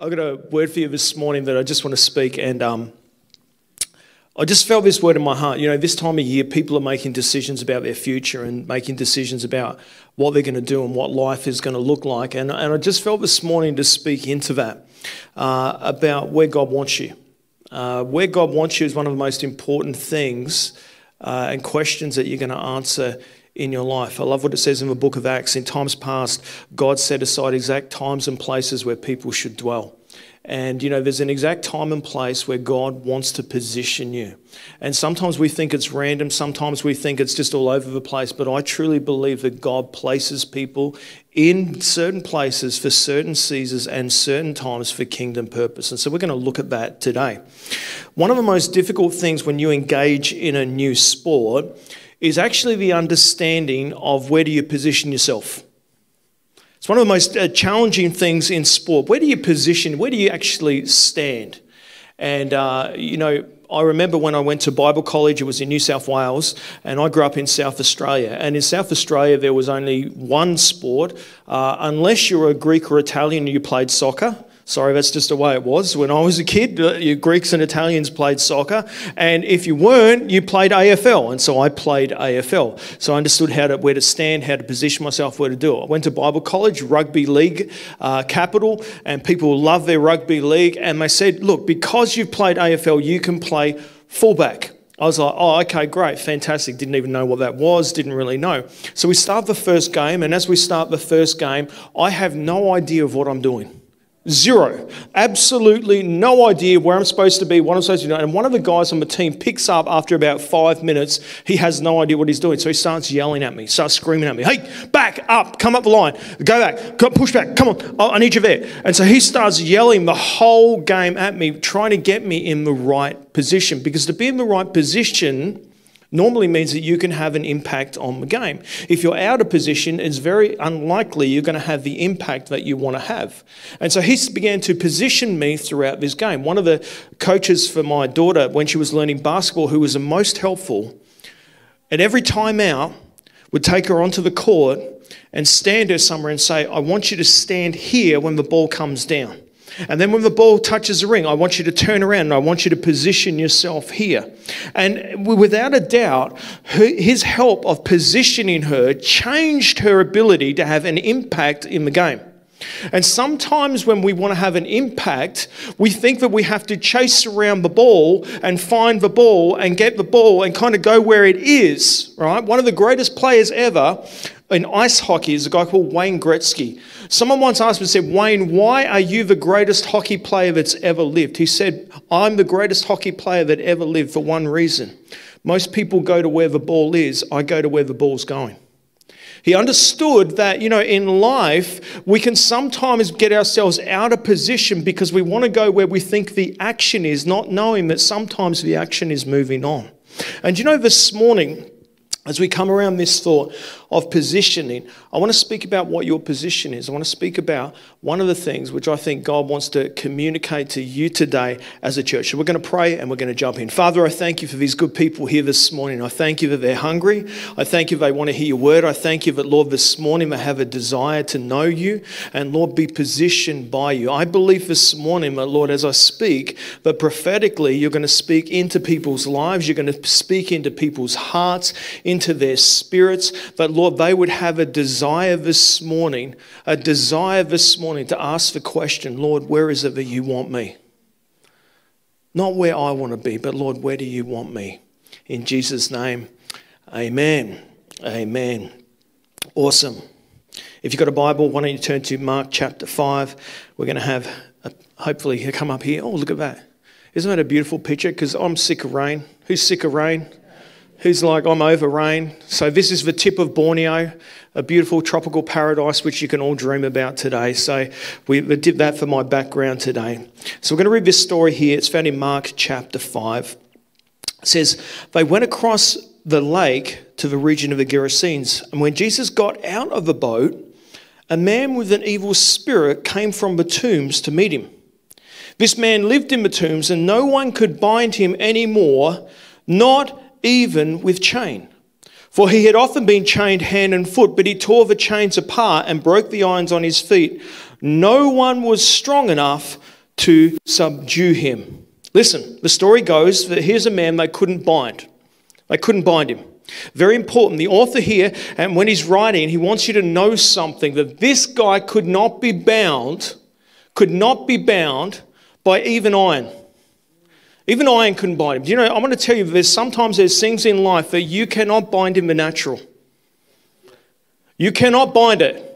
I've got a word for you this morning that I just want to speak, and um, I just felt this word in my heart. You know, this time of year, people are making decisions about their future and making decisions about what they're going to do and what life is going to look like. And, and I just felt this morning to speak into that uh, about where God wants you. Uh, where God wants you is one of the most important things uh, and questions that you're going to answer in your life. I love what it says in the book of Acts. In times past, God set aside exact times and places where people should dwell. And, you know, there's an exact time and place where God wants to position you. And sometimes we think it's random, sometimes we think it's just all over the place, but I truly believe that God places people in certain places for certain seasons and certain times for kingdom purpose. And so we're going to look at that today. One of the most difficult things when you engage in a new sport is actually the understanding of where do you position yourself. It's one of the most uh, challenging things in sport. Where do you position? Where do you actually stand? And, uh, you know, I remember when I went to Bible college, it was in New South Wales, and I grew up in South Australia. And in South Australia, there was only one sport. Uh, unless you were a Greek or Italian, you played soccer. Sorry, that's just the way it was. When I was a kid, uh, you Greeks and Italians played soccer, and if you weren't, you played AFL. And so I played AFL. So I understood how to where to stand, how to position myself, where to do it. I went to Bible college, rugby league uh, capital, and people love their rugby league. And they said, look, because you've played AFL, you can play fullback. I was like, oh, okay, great, fantastic. Didn't even know what that was, didn't really know. So we start the first game, and as we start the first game, I have no idea of what I'm doing. Zero. Absolutely no idea where I'm supposed to be, what I'm supposed to do. And one of the guys on the team picks up after about five minutes. He has no idea what he's doing. So he starts yelling at me, starts screaming at me, hey, back up, come up the line, go back, go, push back, come on, I need you there. And so he starts yelling the whole game at me, trying to get me in the right position. Because to be in the right position, normally means that you can have an impact on the game. If you're out of position, it's very unlikely you're going to have the impact that you want to have. And so he began to position me throughout this game. One of the coaches for my daughter, when she was learning basketball, who was the most helpful, at every time out, would take her onto the court and stand her somewhere and say, I want you to stand here when the ball comes down. And then when the ball touches the ring, I want you to turn around and I want you to position yourself here. And without a doubt, his help of positioning her changed her ability to have an impact in the game. And sometimes when we want to have an impact, we think that we have to chase around the ball and find the ball and get the ball and kind of go where it is, right? One of the greatest players ever in ice hockey is a guy called Wayne Gretzky. Someone once asked me, said, Wayne, why are you the greatest hockey player that's ever lived? He said, I'm the greatest hockey player that ever lived for one reason. Most people go to where the ball is, I go to where the ball's going. He understood that, you know, in life, we can sometimes get ourselves out of position because we want to go where we think the action is, not knowing that sometimes the action is moving on. And you know, this morning, as we come around this thought of positioning, I want to speak about what your position is. I want to speak about one of the things which I think God wants to communicate to you today as a church. So we're going to pray and we're going to jump in. Father, I thank you for these good people here this morning. I thank you that they're hungry. I thank you they want to hear your word. I thank you that, Lord, this morning they have a desire to know you and, Lord, be positioned by you. I believe this morning that, Lord, as I speak, that prophetically you're going to speak into people's lives, you're going to speak into people's hearts, into their spirits, that, Lord, they would have a desire this morning, a desire this morning to ask the question, Lord, where is it that you want me? Not where I want to be, but Lord, where do you want me? In Jesus' name, amen. Amen. Awesome. If you've got a Bible, why don't you turn to Mark chapter 5? We're going to have, a, hopefully, come up here. Oh, look at that. Isn't that a beautiful picture? Because I'm sick of rain. Who's sick of rain? Who's like, I'm over rain. So, this is the tip of Borneo, a beautiful tropical paradise which you can all dream about today. So, we did that for my background today. So, we're going to read this story here. It's found in Mark chapter 5. It says, They went across the lake to the region of the Gerasenes. And when Jesus got out of the boat, a man with an evil spirit came from the tombs to meet him. This man lived in the tombs, and no one could bind him anymore, not even with chain. For he had often been chained hand and foot, but he tore the chains apart and broke the irons on his feet. No one was strong enough to subdue him. Listen, the story goes that here's a man they couldn't bind. They couldn't bind him. Very important. The author here, and when he's writing, he wants you to know something that this guy could not be bound, could not be bound by even iron. Even iron couldn't bind him. Do you know, I'm going to tell you, there's sometimes there's things in life that you cannot bind in the natural. You cannot bind it.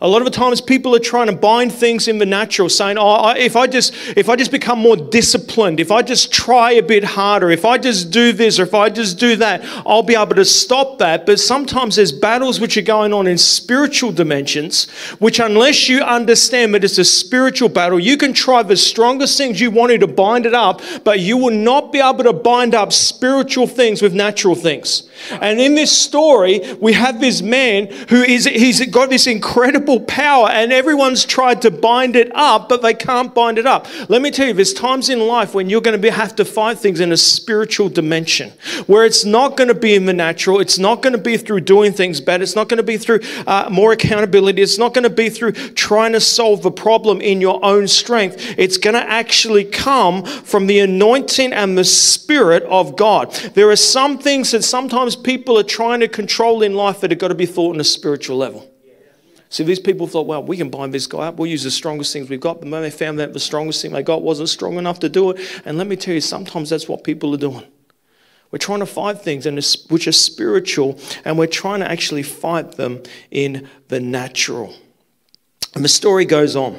A lot of the times people are trying to bind things in the natural, saying, oh, if I just if I just become more disciplined, if I just try a bit harder, if I just do this or if I just do that, I'll be able to stop that. But sometimes there's battles which are going on in spiritual dimensions, which unless you understand that it's a spiritual battle, you can try the strongest things you wanted to bind it up, but you will not be able to bind up spiritual things with natural things. And in this story, we have this man who is he's got this incredible power, and everyone's tried to bind it up, but they can't bind it up. Let me tell you, there's times in life when you're going to be, have to fight things in a spiritual dimension, where it's not going to be in the natural, it's not going to be through doing things better, it's not going to be through uh, more accountability, it's not going to be through trying to solve the problem in your own strength. It's going to actually come from the anointing and the spirit of God. There are some things that sometimes sometimes people are trying to control in life that have got to be thought on a spiritual level. See, these people thought, well, we can bind this guy up. We'll use the strongest things we've got. But when they found that the strongest thing they got wasn't strong enough to do it, and let me tell you, sometimes that's what people are doing. We're trying to fight things which are spiritual, and we're trying to actually fight them in the natural. And the story goes on.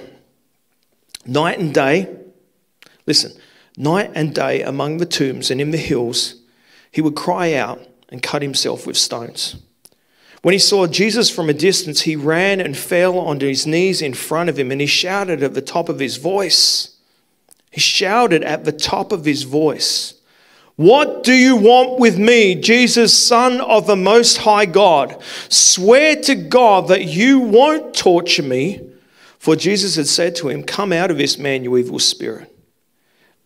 Night and day, listen, night and day among the tombs and in the hills, he would cry out and cut himself with stones. When he saw Jesus from a distance, he ran and fell onto his knees in front of him and he shouted at the top of his voice. He shouted at the top of his voice, What do you want with me, Jesus, Son of the Most High God? Swear to God that you won't torture me. For Jesus had said to him, Come out of this man, you evil spirit.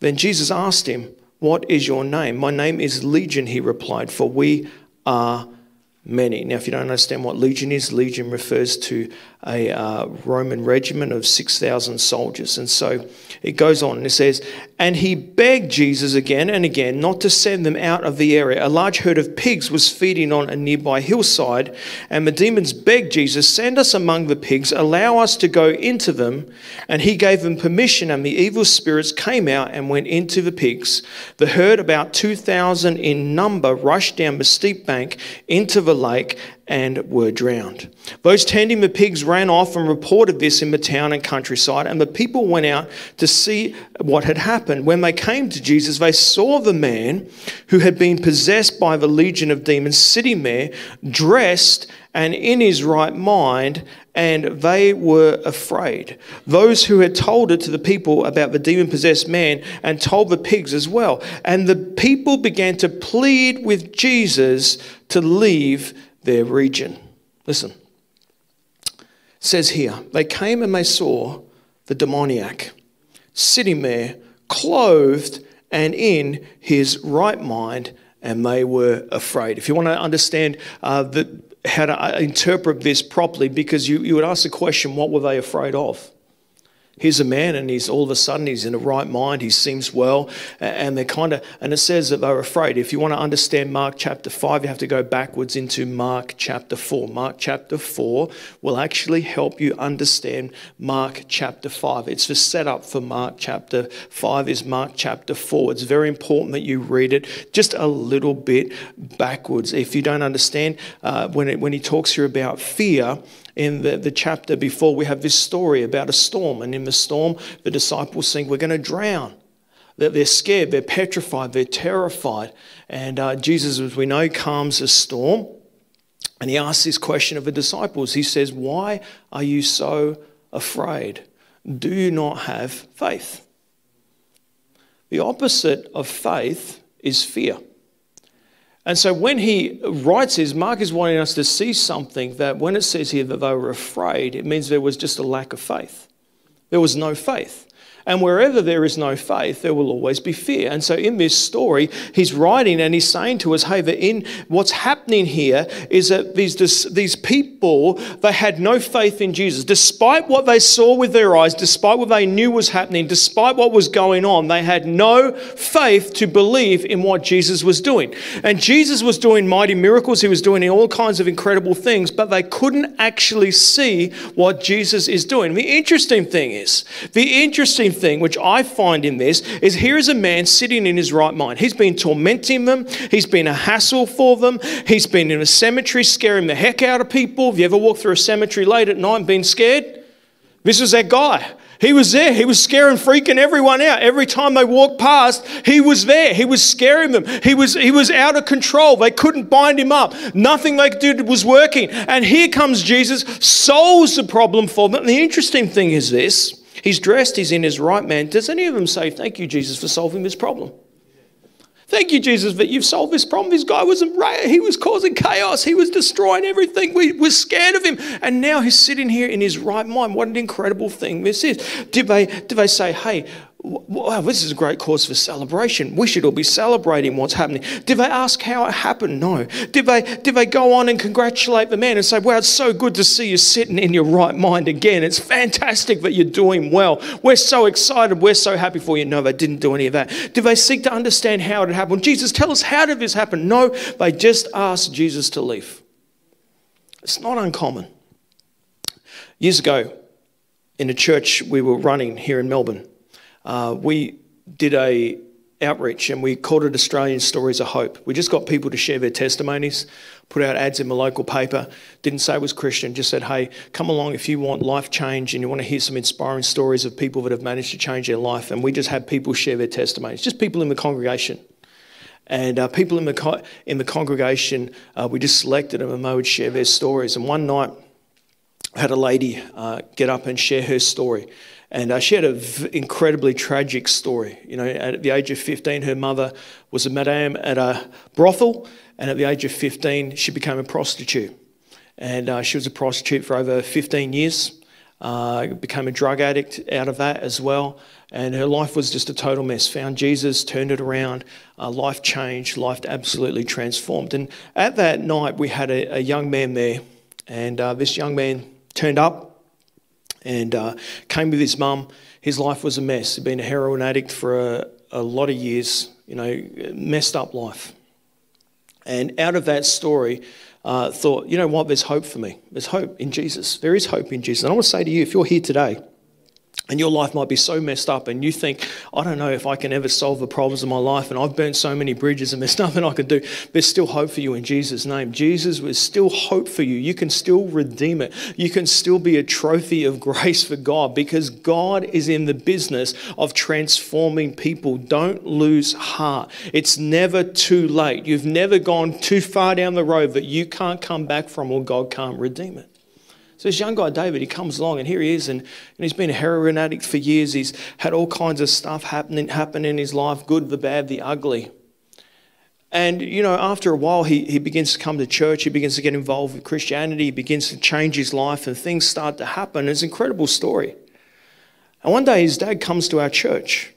Then Jesus asked him, what is your name? My name is Legion, he replied, for we are many. Now, if you don't understand what Legion is, Legion refers to a uh, Roman regiment of 6,000 soldiers. And so it goes on and it says, And he begged Jesus again and again not to send them out of the area. A large herd of pigs was feeding on a nearby hillside, and the demons begged Jesus, Send us among the pigs, allow us to go into them. And he gave them permission, and the evil spirits came out and went into the pigs. The herd, about 2,000 in number, rushed down the steep bank into the lake and were drowned. Those tending the pigs ran off and reported this in the town and countryside, and the people went out to see what had happened. When they came to Jesus, they saw the man who had been possessed by the legion of demons sitting there, dressed and in his right mind, and they were afraid. Those who had told it to the people about the demon possessed man and told the pigs as well. And the people began to plead with Jesus to leave their region. Listen. It says here, they came and they saw the demoniac sitting there, clothed and in his right mind, and they were afraid. If you want to understand uh, the, how to uh, interpret this properly, because you, you would ask the question, what were they afraid of? Here's a man, and he's all of a sudden he's in a right mind. He seems well, and they're kind of, and it says that they're afraid. If you want to understand Mark chapter five, you have to go backwards into Mark chapter four. Mark chapter four will actually help you understand Mark chapter five. It's the setup for Mark chapter five is Mark chapter four. It's very important that you read it just a little bit backwards. If you don't understand uh, when it, when he talks here about fear in the, the chapter before, we have this story about a storm. And in the storm, the disciples think, We're going to drown. That they're scared, they're petrified, they're terrified. And uh, Jesus, as we know, calms the storm. And he asks this question of the disciples. He says, Why are you so afraid? Do you not have faith? The opposite of faith is fear. And so when he writes this, Mark is wanting us to see something that when it says here that they were afraid, it means there was just a lack of faith. There was no faith. And wherever there is no faith, there will always be fear. And so in this story, he's writing and he's saying to us, hey, that in what's happening here is that these, these people, they had no faith in Jesus. Despite what they saw with their eyes, despite what they knew was happening, despite what was going on, they had no faith to believe in what Jesus was doing. And Jesus was doing mighty miracles, he was doing all kinds of incredible things, but they couldn't actually see what Jesus is doing. The interesting thing is, the interesting thing, which I find in this, is here is a man sitting in his right mind. He's been tormenting them, he's been a hassle for them, he's been in a cemetery scaring the heck out of people. Have you ever walked through a cemetery late at night and been scared? This was that guy. He was there. He was scaring, freaking everyone out. Every time they walked past, he was there. He was scaring them. He was, he was out of control. They couldn't bind him up. Nothing they did was working. And here comes Jesus, solves the problem for them. And the interesting thing is this He's dressed, he's in his right man. Does any of them say, Thank you, Jesus, for solving this problem? Thank you, Jesus, that you've solved this problem. This guy was he was causing chaos. He was destroying everything. We were scared of him. And now he's sitting here in his right mind. What an incredible thing this is. Did they, did they say, hey, wow, this is a great cause for celebration. We should all be celebrating what's happening. Did they ask how it happened? No. Did they, did they go on and congratulate the man and say, wow, it's so good to see you sitting in your right mind again. It's fantastic that you're doing well. We're so excited. We're so happy for you. No, they didn't do any of that. Did they seek to understand how it happened? Jesus, tell us, how did this happen? No, they just asked Jesus to leave. It's not uncommon. Years ago, in a church we were running here in Melbourne, uh, we did a outreach and we called it Australian Stories of Hope. We just got people to share their testimonies, put out ads in the local paper, didn't say it was Christian, just said, hey, come along if you want life change and you want to hear some inspiring stories of people that have managed to change their life. And we just had people share their testimonies, just people in the congregation. And uh, people in the, co- in the congregation, uh, we just selected them and they would share their stories. And one night, I had a lady uh, get up and share her story. And uh, she had an v- incredibly tragic story. You know, at the age of 15, her mother was a madame at a brothel, and at the age of 15, she became a prostitute. And uh, she was a prostitute for over 15 years, uh, became a drug addict out of that as well. And her life was just a total mess. Found Jesus, turned it around, uh, life changed, life absolutely transformed. And at that night, we had a, a young man there, and uh, this young man turned up and uh, came with his mum. His life was a mess. He'd been a heroin addict for a, a lot of years, you know, messed up life. And out of that story, uh, thought, you know what, there's hope for me. There's hope in Jesus. There is hope in Jesus. And I want to say to you, if you're here today, and your life might be so messed up, and you think, I don't know if I can ever solve the problems of my life, and I've burnt so many bridges, and there's nothing I can do. There's still hope for you in Jesus' name. Jesus was still hope for you. You can still redeem it. You can still be a trophy of grace for God because God is in the business of transforming people. Don't lose heart. It's never too late. You've never gone too far down the road that you can't come back from, or God can't redeem it. So this young guy, David, he comes along and here he is, and, and he's been a heroin addict for years. He's had all kinds of stuff happening happen in his life, good, the bad, the ugly. And, you know, after a while, he, he begins to come to church. He begins to get involved with Christianity. He begins to change his life, and things start to happen. It's an incredible story. And one day, his dad comes to our church.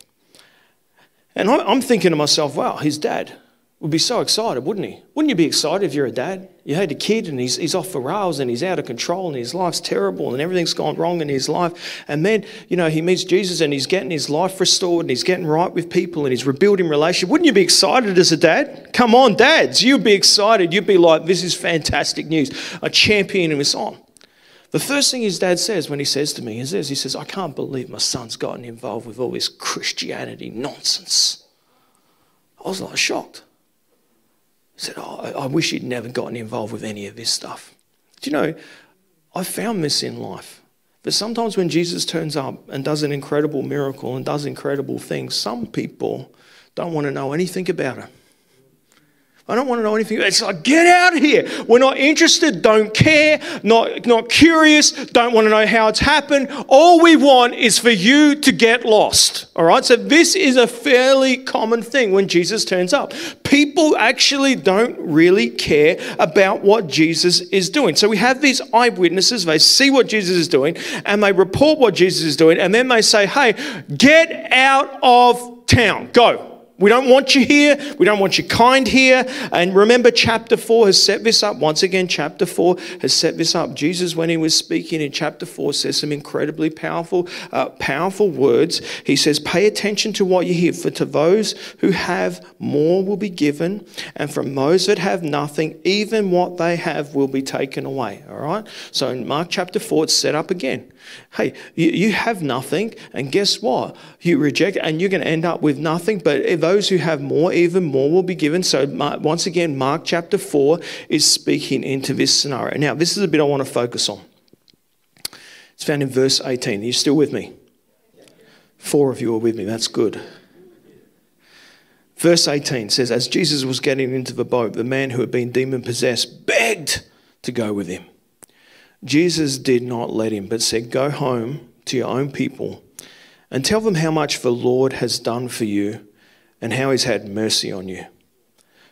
And I'm thinking to myself, wow, his dad would be so excited, wouldn't he? Wouldn't you be excited if you're a dad? You had a kid and he's, he's off the rails and he's out of control and his life's terrible and everything's gone wrong in his life. And then, you know, he meets Jesus and he's getting his life restored and he's getting right with people and he's rebuilding relationship. Wouldn't you be excited as a dad? Come on, dads, you'd be excited. You'd be like, this is fantastic news. A champion in his on. The first thing his dad says when he says to me is this, he says, I can't believe my son's gotten involved with all this Christianity nonsense. I was like shocked. Said, oh, I wish he'd never gotten involved with any of this stuff. Do you know, I found this in life. But sometimes when Jesus turns up and does an incredible miracle and does incredible things, some people don't want to know anything about it. I don't want to know anything. It's like, get out of here. We're not interested, don't care, not, not curious, don't want to know how it's happened. All we want is for you to get lost. All right? So, this is a fairly common thing when Jesus turns up. People actually don't really care about what Jesus is doing. So, we have these eyewitnesses, they see what Jesus is doing, and they report what Jesus is doing, and then they say, hey, get out of town, go. We don't want you here. We don't want you kind here. And remember, chapter 4 has set this up. Once again, chapter 4 has set this up. Jesus, when he was speaking in chapter 4, says some incredibly powerful, uh, powerful words. He says, Pay attention to what you hear, for to those who have more will be given, and from those that have nothing, even what they have will be taken away. All right? So in Mark chapter 4, it's set up again. Hey, you, you have nothing, and guess what? You reject, and you're going to end up with nothing. But those who have more, even more will be given. So, once again, Mark chapter 4 is speaking into this scenario. Now, this is a bit I want to focus on. It's found in verse 18. Are you still with me? Four of you are with me. That's good. Verse 18 says, As Jesus was getting into the boat, the man who had been demon possessed begged to go with him. Jesus did not let him, but said, Go home to your own people and tell them how much the Lord has done for you and how he's had mercy on you.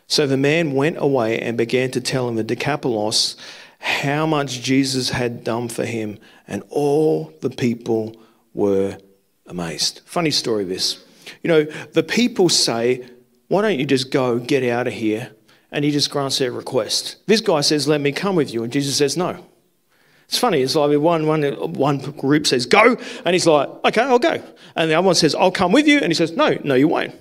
So the man went away and began to tell him the Decapolis how much Jesus had done for him, and all the people were amazed. Funny story, this. You know, the people say, Why don't you just go, get out of here? And he just grants their request. This guy says, Let me come with you. And Jesus says, No. It's funny. It's like one, one, one group says, go, and he's like, okay, I'll go. And the other one says, I'll come with you. And he says, no, no, you won't.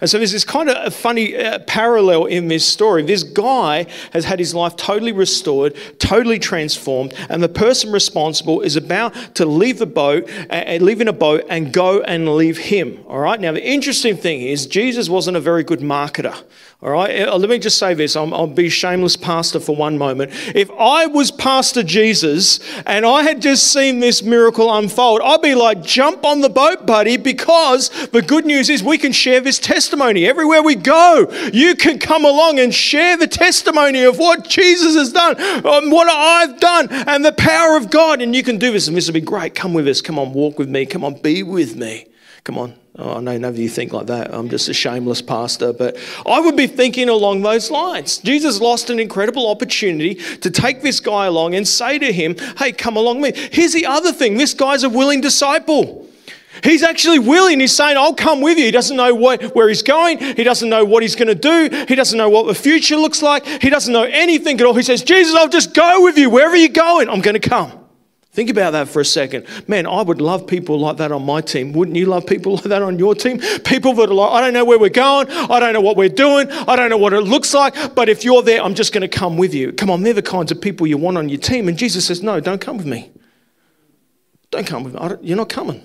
And so there's this kind of a funny uh, parallel in this story. This guy has had his life totally restored, totally transformed, and the person responsible is about to leave the boat, uh, leave in a boat, and go and leave him. All right. Now the interesting thing is Jesus wasn't a very good marketer. All right, uh, let me just say this. i will be shameless pastor for one moment. If I was Pastor Jesus and I had just seen this miracle unfold, I'd be like, jump on the boat, buddy, because the good news is we can share this testimony. Everywhere we go, you can come along and share the testimony of what Jesus has done, um, what I've done, and the power of God. And you can do this, and this will be great. Come with us. Come on, walk with me. Come on, be with me. Come on. Oh, I know none of you think like that. I'm just a shameless pastor, but I would be thinking along those lines. Jesus lost an incredible opportunity to take this guy along and say to him, Hey, come along with me. Here's the other thing this guy's a willing disciple. He's actually willing. He's saying, I'll come with you. He doesn't know what, where he's going. He doesn't know what he's going to do. He doesn't know what the future looks like. He doesn't know anything at all. He says, Jesus, I'll just go with you. Wherever you're going, I'm going to come. Think about that for a second. Man, I would love people like that on my team. Wouldn't you love people like that on your team? People that are like, I don't know where we're going. I don't know what we're doing. I don't know what it looks like. But if you're there, I'm just going to come with you. Come on, they're the kinds of people you want on your team. And Jesus says, No, don't come with me. Don't come with me. You're not coming.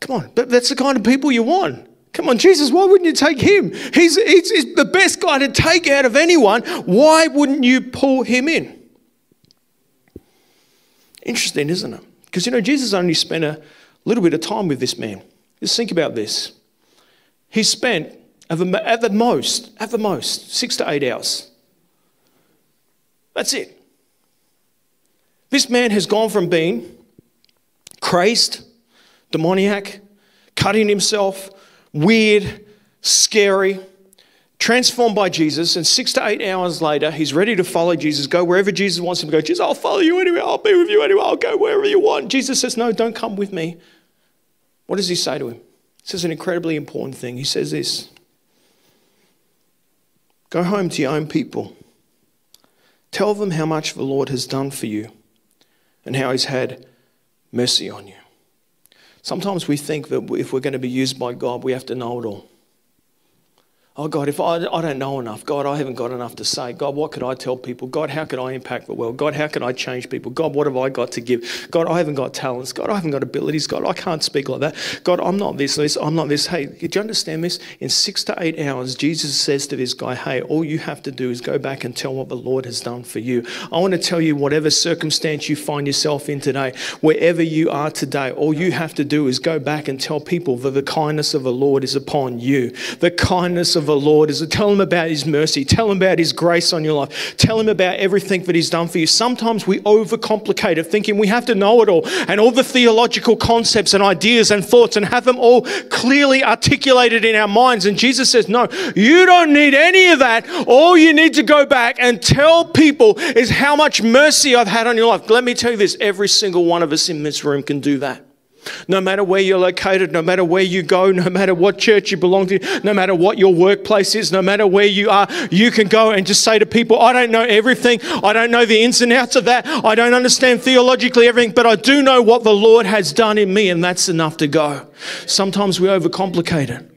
Come on. But that's the kind of people you want. Come on, Jesus, why wouldn't you take him? He's, he's, he's the best guy to take out of anyone. Why wouldn't you pull him in? Interesting, isn't it? Because, you know, Jesus only spent a little bit of time with this man. Just think about this. He spent, at the most, at the most, six to eight hours. That's it. This man has gone from being crazed, demoniac, cutting himself, weird, scary, transformed by Jesus, and six to eight hours later, he's ready to follow Jesus, go wherever Jesus wants him to go. Jesus, I'll follow you anywhere, I'll be with you anywhere, I'll go wherever you want. Jesus says, No, don't come with me. What does he say to him? He says an incredibly important thing. He says this Go home to your own people. Tell them how much the Lord has done for you and how he's had mercy on you. Sometimes we think that if we're going to be used by God, we have to know it all. Oh, God, if I, I don't know enough, God, I haven't got enough to say. God, what could I tell people? God, how could I impact the world? God, how can I change people? God, what have I got to give? God, I haven't got talents. God, I haven't got abilities. God, I can't speak like that. God, I'm not this, this, I'm not this. Hey, did you understand this? In six to eight hours, Jesus says to this guy, Hey, all you have to do is go back and tell what the Lord has done for you. I want to tell you, whatever circumstance you find yourself in today, wherever you are today, all you have to do is go back and tell people that the kindness of the Lord is upon you. The kindness of the Lord is to tell him about his mercy, tell him about his grace on your life, tell him about everything that he's done for you. Sometimes we overcomplicate it, thinking we have to know it all and all the theological concepts and ideas and thoughts and have them all clearly articulated in our minds. And Jesus says, No, you don't need any of that. All you need to go back and tell people is how much mercy I've had on your life. Let me tell you this every single one of us in this room can do that. No matter where you're located, no matter where you go, no matter what church you belong to, no matter what your workplace is, no matter where you are, you can go and just say to people, I don't know everything. I don't know the ins and outs of that. I don't understand theologically everything, but I do know what the Lord has done in me, and that's enough to go. Sometimes we overcomplicate it.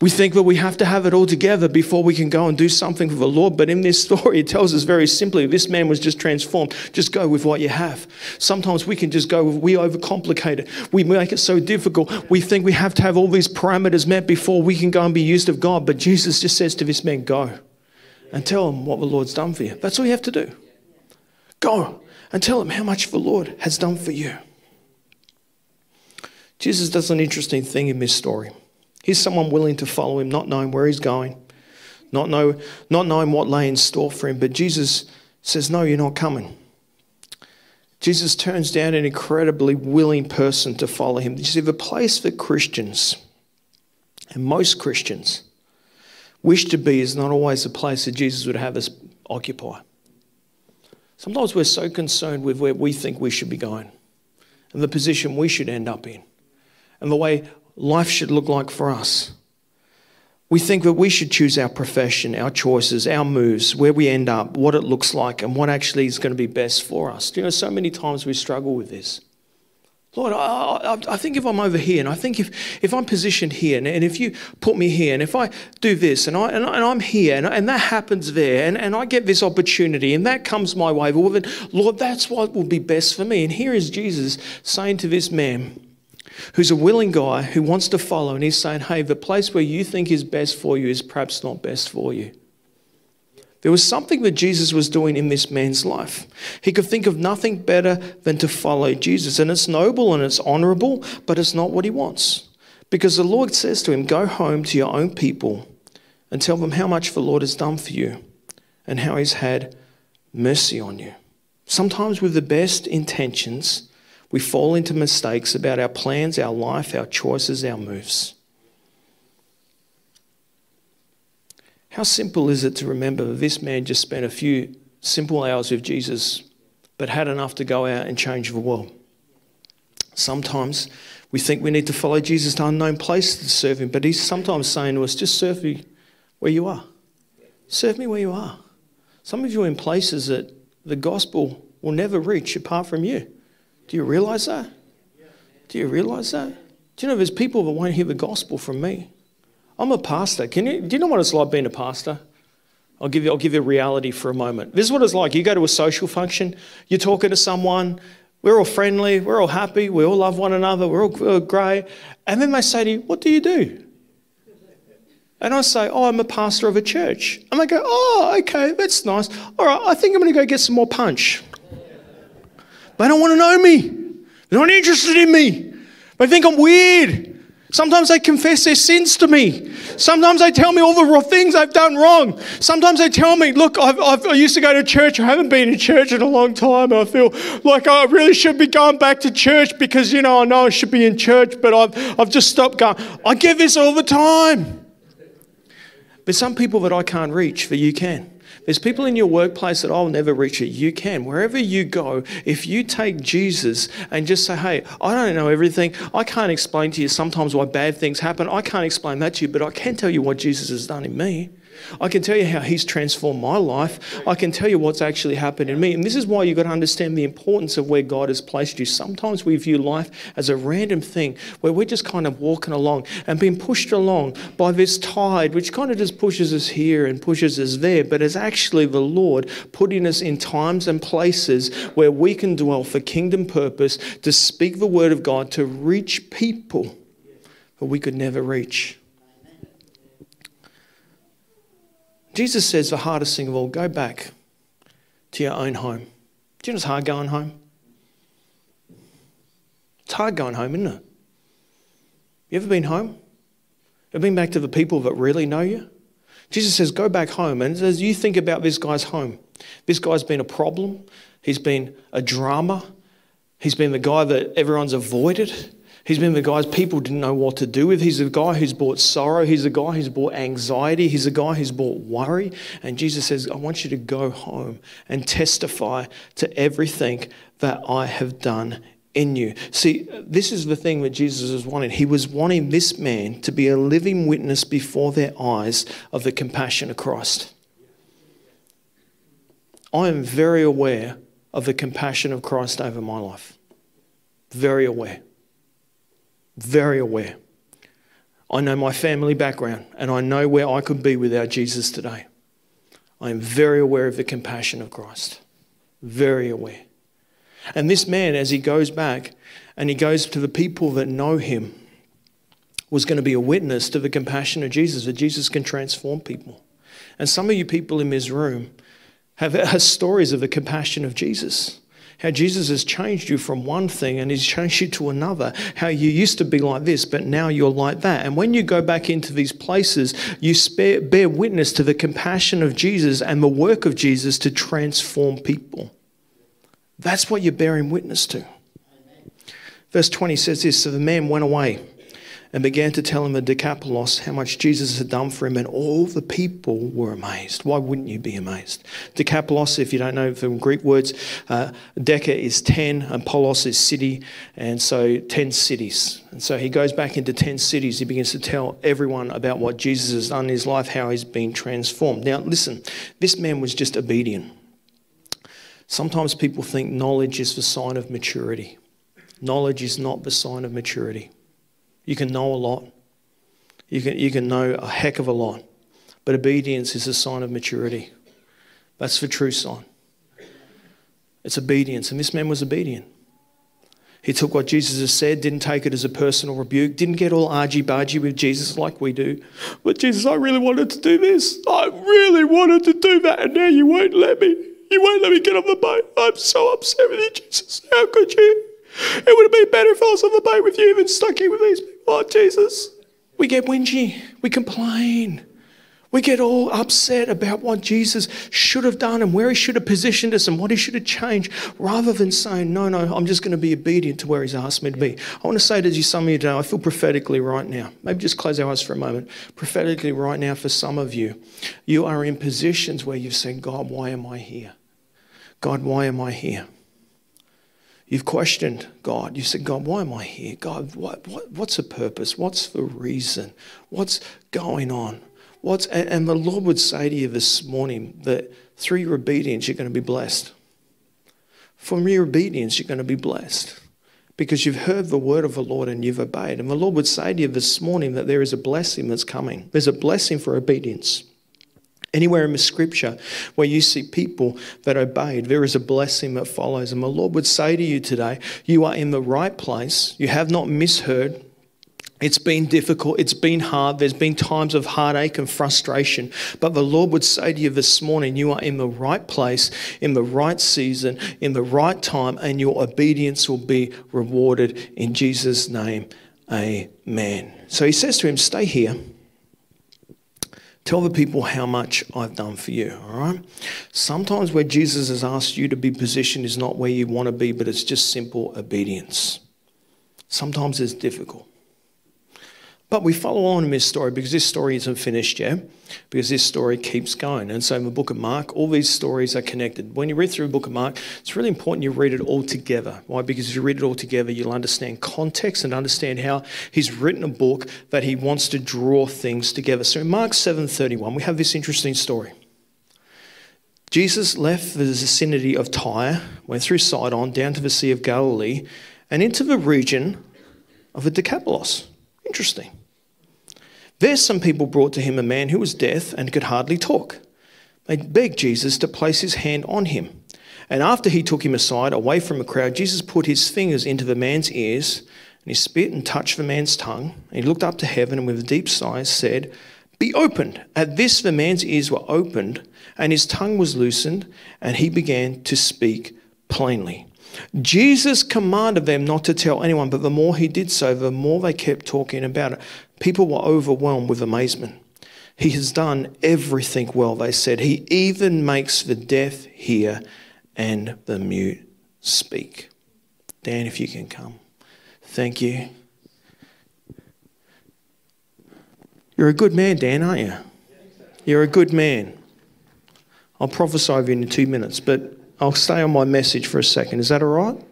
We think that we have to have it all together before we can go and do something for the Lord. But in this story, it tells us very simply this man was just transformed. Just go with what you have. Sometimes we can just go, we overcomplicate it. We make it so difficult. We think we have to have all these parameters met before we can go and be used of God. But Jesus just says to this man, go and tell him what the Lord's done for you. That's all you have to do. Go and tell him how much the Lord has done for you. Jesus does an interesting thing in this story. Here's someone willing to follow him, not knowing where he's going, not, know, not knowing what lay in store for him. But Jesus says, No, you're not coming. Jesus turns down an incredibly willing person to follow him. You see, the place for Christians, and most Christians, wish to be is not always the place that Jesus would have us occupy. Sometimes we're so concerned with where we think we should be going and the position we should end up in and the way life should look like for us. We think that we should choose our profession, our choices, our moves, where we end up, what it looks like, and what actually is going to be best for us. You know, so many times we struggle with this. Lord, I, I, I, think if I'm over here, and I think if, if I'm positioned here, and, and if you put me here, and if I do this, and, I, and, I, am here, and, and that happens there, and, and I get this opportunity, and that comes my way, well, then, Lord, that's what will be best for me. And here is Jesus saying to this man, who's a willing guy who wants to follow, and he's saying, Hey, the place where you think is best for you is perhaps not best for you. There was something that Jesus was doing in this man's life. He could think of nothing better than to follow Jesus. And it's noble and it's honorable, but it's not what he wants. Because the Lord says to him, Go home to your own people and tell them how much the Lord has done for you and how he's had mercy on you. Sometimes, with the best intentions, we fall into mistakes about our plans, our life, our choices, our moves. How simple is it to remember this man just spent a few simple hours with Jesus, but had enough to go out and change the world? Sometimes we think we need to follow Jesus to unknown places to serve him, but he's sometimes saying to us, just serve me where you are. Serve me where you are. Some of you are in places that the gospel will never reach apart from you. Do you realize that? Do you realize that? Do you know there's people that won't hear the gospel from me? I'm a pastor. Can you, do you know what it's like being a pastor? I'll give, you, I'll give you reality for a moment. This is what it's like. You go to a social function, you're talking to someone, we're all friendly, we're all happy, we all love one another, we're all, we're all great. And then they say to you, What do you do? And I say, Oh, I'm a pastor of a church. And they go, Oh, okay, that's nice. All right, I think I'm going to go get some more punch. They don't want to know me. They're not interested in me. They think I'm weird. Sometimes they confess their sins to me. Sometimes they tell me all the things I've done wrong. Sometimes they tell me, look, I've, I've, i used to go to church. I haven't been in church in a long time. I feel like I really should be going back to church because, you know, I know I should be in church, but I've, I've just stopped going. I get this all the time. But some people that I can't reach, that you can. There's people in your workplace that I'll never reach it. You can. Wherever you go, if you take Jesus and just say, hey, I don't know everything. I can't explain to you sometimes why bad things happen. I can't explain that to you, but I can tell you what Jesus has done in me. I can tell you how He's transformed my life. I can tell you what's actually happened in me. And this is why you've got to understand the importance of where God has placed you. Sometimes we view life as a random thing where we're just kind of walking along and being pushed along by this tide, which kind of just pushes us here and pushes us there. But it's actually the Lord putting us in times and places where we can dwell for kingdom purpose to speak the word of God to reach people that we could never reach. Jesus says the hardest thing of all go back to your own home. Do you know it's hard going home? It's hard going home, isn't it? You ever been home? Ever been back to the people that really know you? Jesus says, Go back home. And as you think about this guy's home, this guy's been a problem, he's been a drama, he's been the guy that everyone's avoided. He's been the guy people didn't know what to do with. He's the guy who's brought sorrow. He's the guy who's brought anxiety. He's the guy who's brought worry. And Jesus says, I want you to go home and testify to everything that I have done in you. See, this is the thing that Jesus was wanting. He was wanting this man to be a living witness before their eyes of the compassion of Christ. I am very aware of the compassion of Christ over my life. Very aware. Very aware. I know my family background and I know where I could be without Jesus today. I am very aware of the compassion of Christ. Very aware. And this man, as he goes back and he goes to the people that know him, was going to be a witness to the compassion of Jesus, that Jesus can transform people. And some of you people in this room have, have stories of the compassion of Jesus. How Jesus has changed you from one thing and he's changed you to another. How you used to be like this, but now you're like that. And when you go back into these places, you spare, bear witness to the compassion of Jesus and the work of Jesus to transform people. That's what you're bearing witness to. Verse 20 says this So the man went away and began to tell him the Decapolis how much Jesus had done for him, and all the people were amazed. Why wouldn't you be amazed? Decapolis, if you don't know from Greek words, uh, Deca is 10, and Polos is city, and so 10 cities. And so he goes back into 10 cities. He begins to tell everyone about what Jesus has done in his life, how he's been transformed. Now, listen, this man was just obedient. Sometimes people think knowledge is the sign of maturity. Knowledge is not the sign of maturity. You can know a lot, you can, you can know a heck of a lot, but obedience is a sign of maturity. That's the true sign. It's obedience, and this man was obedient. He took what Jesus has said, didn't take it as a personal rebuke, didn't get all argy bargy with Jesus like we do. But Jesus, I really wanted to do this. I really wanted to do that, and now you won't let me. You won't let me get on the boat. I'm so upset with you, Jesus. How could you? It would have been better if I was on the boat with you than stuck here with these people. Oh, Jesus. We get whingy. We complain. We get all upset about what Jesus should have done and where he should have positioned us and what he should have changed rather than saying, No, no, I'm just going to be obedient to where he's asked me to be. I want to say to you, some of you today, I feel prophetically right now. Maybe just close our eyes for a moment. Prophetically, right now, for some of you, you are in positions where you've said, God, why am I here? God, why am I here? You've questioned God. You said, God, why am I here? God, what, what, what's the purpose? What's the reason? What's going on? What's, and, and the Lord would say to you this morning that through your obedience, you're going to be blessed. From your obedience, you're going to be blessed because you've heard the word of the Lord and you've obeyed. And the Lord would say to you this morning that there is a blessing that's coming. There's a blessing for obedience. Anywhere in the scripture where you see people that obeyed, there is a blessing that follows. And the Lord would say to you today, you are in the right place. You have not misheard. It's been difficult. It's been hard. There's been times of heartache and frustration. But the Lord would say to you this morning, you are in the right place, in the right season, in the right time, and your obedience will be rewarded in Jesus' name. Amen. So he says to him, Stay here. Tell the people how much I've done for you, all right? Sometimes where Jesus has asked you to be positioned is not where you want to be, but it's just simple obedience. Sometimes it's difficult. But we follow on in this story because this story isn't finished yet, because this story keeps going. And so in the book of Mark, all these stories are connected. When you read through the book of Mark, it's really important you read it all together. Why? Because if you read it all together, you'll understand context and understand how he's written a book that he wants to draw things together. So in Mark 7:31, we have this interesting story. Jesus left the vicinity of Tyre, went through Sidon, down to the Sea of Galilee, and into the region of the Decapolis. Interesting. There, some people brought to him a man who was deaf and could hardly talk. They begged Jesus to place his hand on him. And after he took him aside, away from the crowd, Jesus put his fingers into the man's ears, and he spit and touched the man's tongue. And he looked up to heaven and with a deep sigh said, Be opened. At this, the man's ears were opened, and his tongue was loosened, and he began to speak plainly. Jesus commanded them not to tell anyone, but the more he did so, the more they kept talking about it. People were overwhelmed with amazement. He has done everything well, they said. He even makes the deaf hear and the mute speak. Dan, if you can come. Thank you. You're a good man, Dan, aren't you? You're a good man. I'll prophesy over you in two minutes, but I'll stay on my message for a second. Is that all right?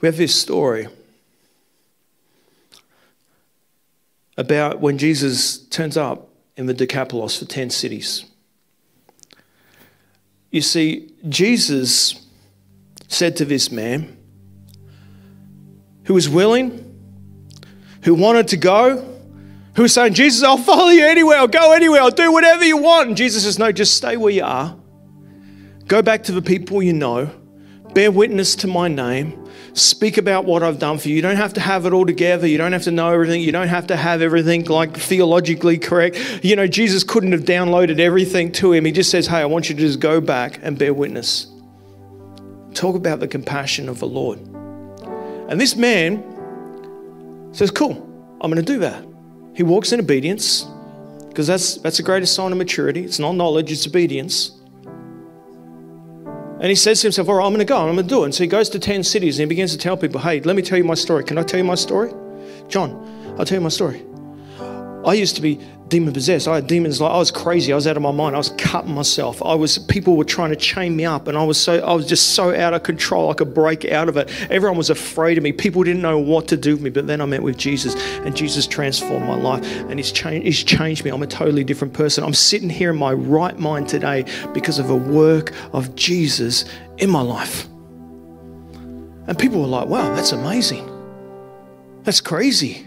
We have this story about when Jesus turns up in the Decapolis for 10 cities. You see, Jesus said to this man who was willing, who wanted to go, who was saying, Jesus, I'll follow you anywhere, I'll go anywhere, I'll do whatever you want. And Jesus says, No, just stay where you are. Go back to the people you know, bear witness to my name, speak about what I've done for you. You don't have to have it all together. You don't have to know everything. You don't have to have everything like theologically correct. You know, Jesus couldn't have downloaded everything to him. He just says, Hey, I want you to just go back and bear witness. Talk about the compassion of the Lord. And this man says, Cool, I'm going to do that. He walks in obedience because that's, that's the greatest sign of maturity. It's not knowledge, it's obedience. And he says to himself, All right, I'm going to go, I'm going to do it. And so he goes to 10 cities and he begins to tell people, Hey, let me tell you my story. Can I tell you my story? John, I'll tell you my story. I used to be demon possessed. I had demons like I was crazy. I was out of my mind. I was cutting myself. I was people were trying to chain me up, and I was so I was just so out of control. I could break out of it. Everyone was afraid of me. People didn't know what to do with me. But then I met with Jesus, and Jesus transformed my life, and He's changed. He's changed me. I'm a totally different person. I'm sitting here in my right mind today because of a work of Jesus in my life. And people were like, "Wow, that's amazing. That's crazy."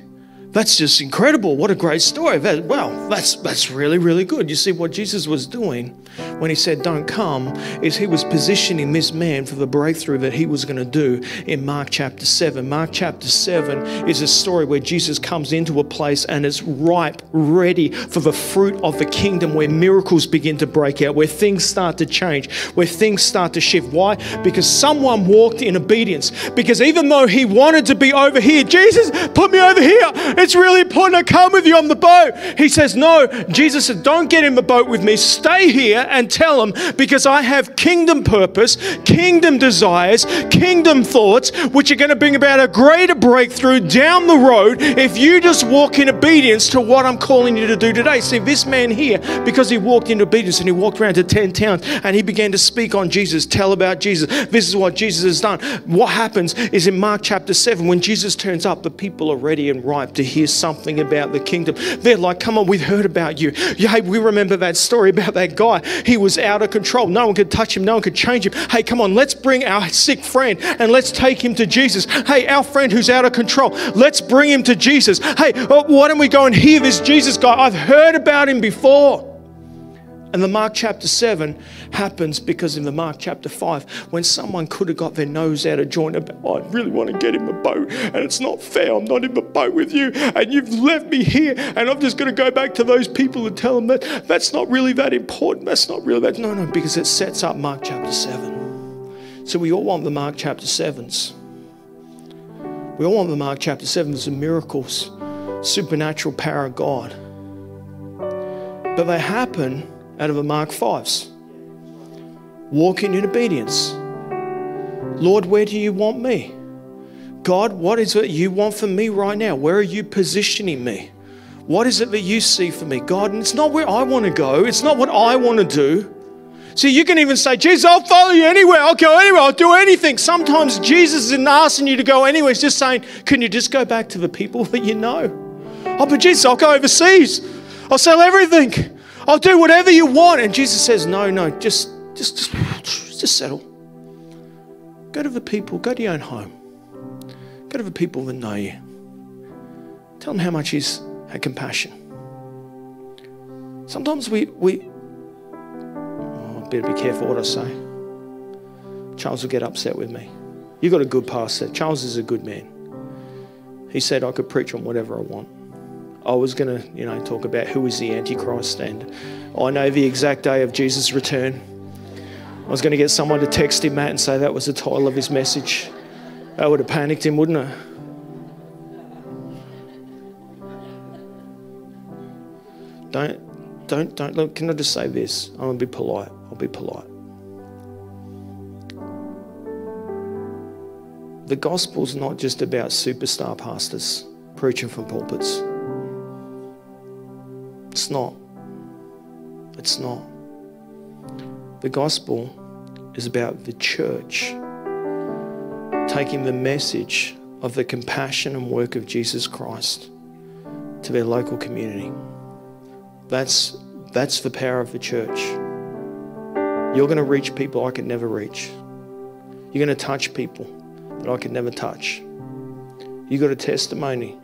That's just incredible. What a great story. That, that's, that's really, really good. You see, what Jesus was doing when he said, Don't come, is he was positioning this man for the breakthrough that he was going to do in Mark chapter 7. Mark chapter 7 is a story where Jesus comes into a place and is ripe, ready for the fruit of the kingdom, where miracles begin to break out, where things start to change, where things start to shift. Why? Because someone walked in obedience. Because even though he wanted to be over here, Jesus, put me over here. It's really important I come with you on the boat. He says, No. Jesus said, Don't get in the boat with me. Stay here and tell them because I have kingdom purpose, kingdom desires, kingdom thoughts, which are going to bring about a greater breakthrough down the road if you just walk in obedience to what I'm calling you to do today. See, this man here, because he walked in obedience and he walked around to 10 towns and he began to speak on Jesus, tell about Jesus. This is what Jesus has done. What happens is in Mark chapter 7, when Jesus turns up, the people are ready and ripe to hear something about the kingdom. They're like, come on, we've heard about you. Hey, we remember that story about that guy. He was out of control. No one could touch him, no one could change him. Hey, come on, let's bring our sick friend and let's take him to Jesus. Hey, our friend who's out of control, let's bring him to Jesus. Hey, oh, why don't we go and hear this Jesus guy? I've heard about him before. And the Mark chapter 7 happens because in the Mark chapter 5, when someone could have got their nose out of joint about, oh, I really want to get in the boat, and it's not fair, I'm not in the boat with you, and you've left me here, and I'm just going to go back to those people and tell them that that's not really that important, that's not really that. No, no, because it sets up Mark chapter 7. So we all want the Mark chapter 7s. We all want the Mark chapter 7s, the miracles, supernatural power of God. But they happen out of a Mark 5s. Walking in obedience. Lord, where do you want me? God, what is it you want from me right now? Where are you positioning me? What is it that you see for me? God, and it's not where I want to go, it's not what I want to do. See, you can even say, Jesus, I'll follow you anywhere. I'll go anywhere. I'll do anything. Sometimes Jesus isn't asking you to go anywhere. He's just saying, can you just go back to the people that you know? Oh, but Jesus, I'll go overseas. I'll sell everything. I'll do whatever you want. And Jesus says, No, no, just, just, just, just settle. Go to the people, go to your own home. Go to the people that know you. Tell them how much He's had compassion. Sometimes we, we oh, I better be careful what I say. Charles will get upset with me. You've got a good pastor. Charles is a good man. He said I could preach on whatever I want. I was going to, you know, talk about who is the Antichrist, and I know the exact day of Jesus' return. I was going to get someone to text him that and say that was the title of his message. That would have panicked him, wouldn't it? Don't, don't, don't. Look, can I just say this? I'm gonna be polite. I'll be polite. The gospel's not just about superstar pastors preaching from pulpits. It's not. It's not. The gospel is about the church taking the message of the compassion and work of Jesus Christ to their local community. That's, that's the power of the church. You're going to reach people I could never reach. You're going to touch people that I could never touch. You got a testimony.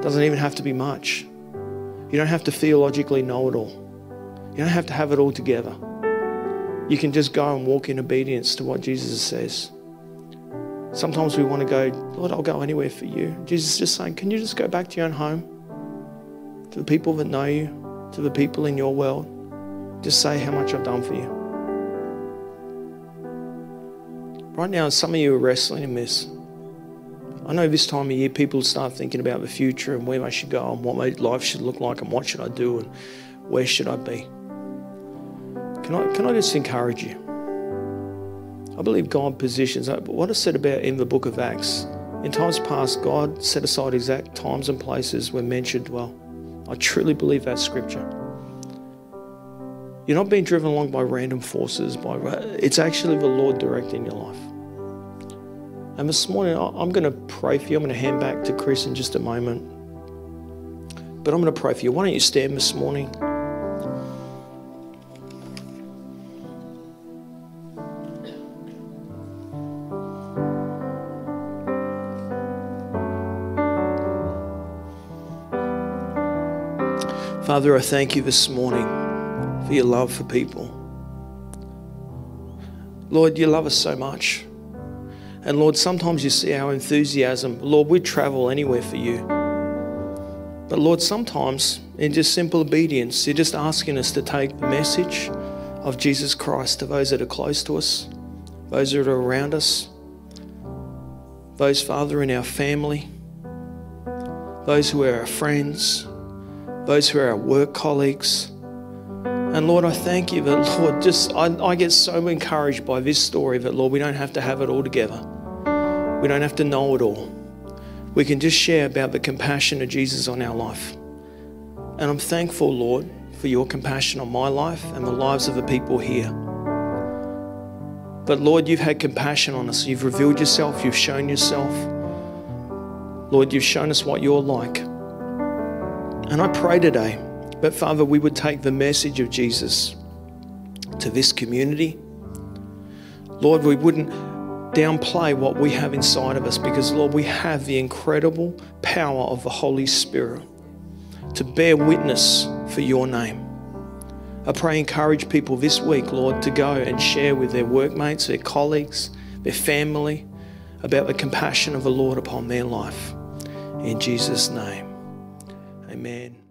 Doesn't even have to be much. You don't have to theologically know it all. You don't have to have it all together. You can just go and walk in obedience to what Jesus says. Sometimes we want to go, Lord, I'll go anywhere for you. Jesus is just saying, Can you just go back to your own home? To the people that know you, to the people in your world. Just say how much I've done for you. Right now, some of you are wrestling in this. I know this time of year people start thinking about the future and where I should go and what my life should look like and what should I do and where should I be. Can I, can I just encourage you? I believe God positions, but what I said about in the book of Acts, in times past, God set aside exact times and places were mentioned well. I truly believe that scripture. You're not being driven along by random forces. By it's actually the Lord directing your life. And this morning, I'm going to pray for you. I'm going to hand back to Chris in just a moment. But I'm going to pray for you. Why don't you stand this morning? Father, I thank you this morning for your love for people. Lord, you love us so much. And Lord, sometimes you see our enthusiasm. Lord, we'd travel anywhere for you. But Lord, sometimes in just simple obedience, you're just asking us to take the message of Jesus Christ to those that are close to us, those that are around us, those, Father, in our family, those who are our friends, those who are our work colleagues. And Lord, I thank you that, Lord, just I, I get so encouraged by this story that, Lord, we don't have to have it all together. We don't have to know it all. We can just share about the compassion of Jesus on our life. And I'm thankful, Lord, for your compassion on my life and the lives of the people here. But Lord, you've had compassion on us. You've revealed yourself. You've shown yourself. Lord, you've shown us what you're like. And I pray today that, Father, we would take the message of Jesus to this community. Lord, we wouldn't downplay what we have inside of us because, Lord, we have the incredible power of the Holy Spirit to bear witness for your name. I pray, encourage people this week, Lord, to go and share with their workmates, their colleagues, their family about the compassion of the Lord upon their life. In Jesus' name. Amen.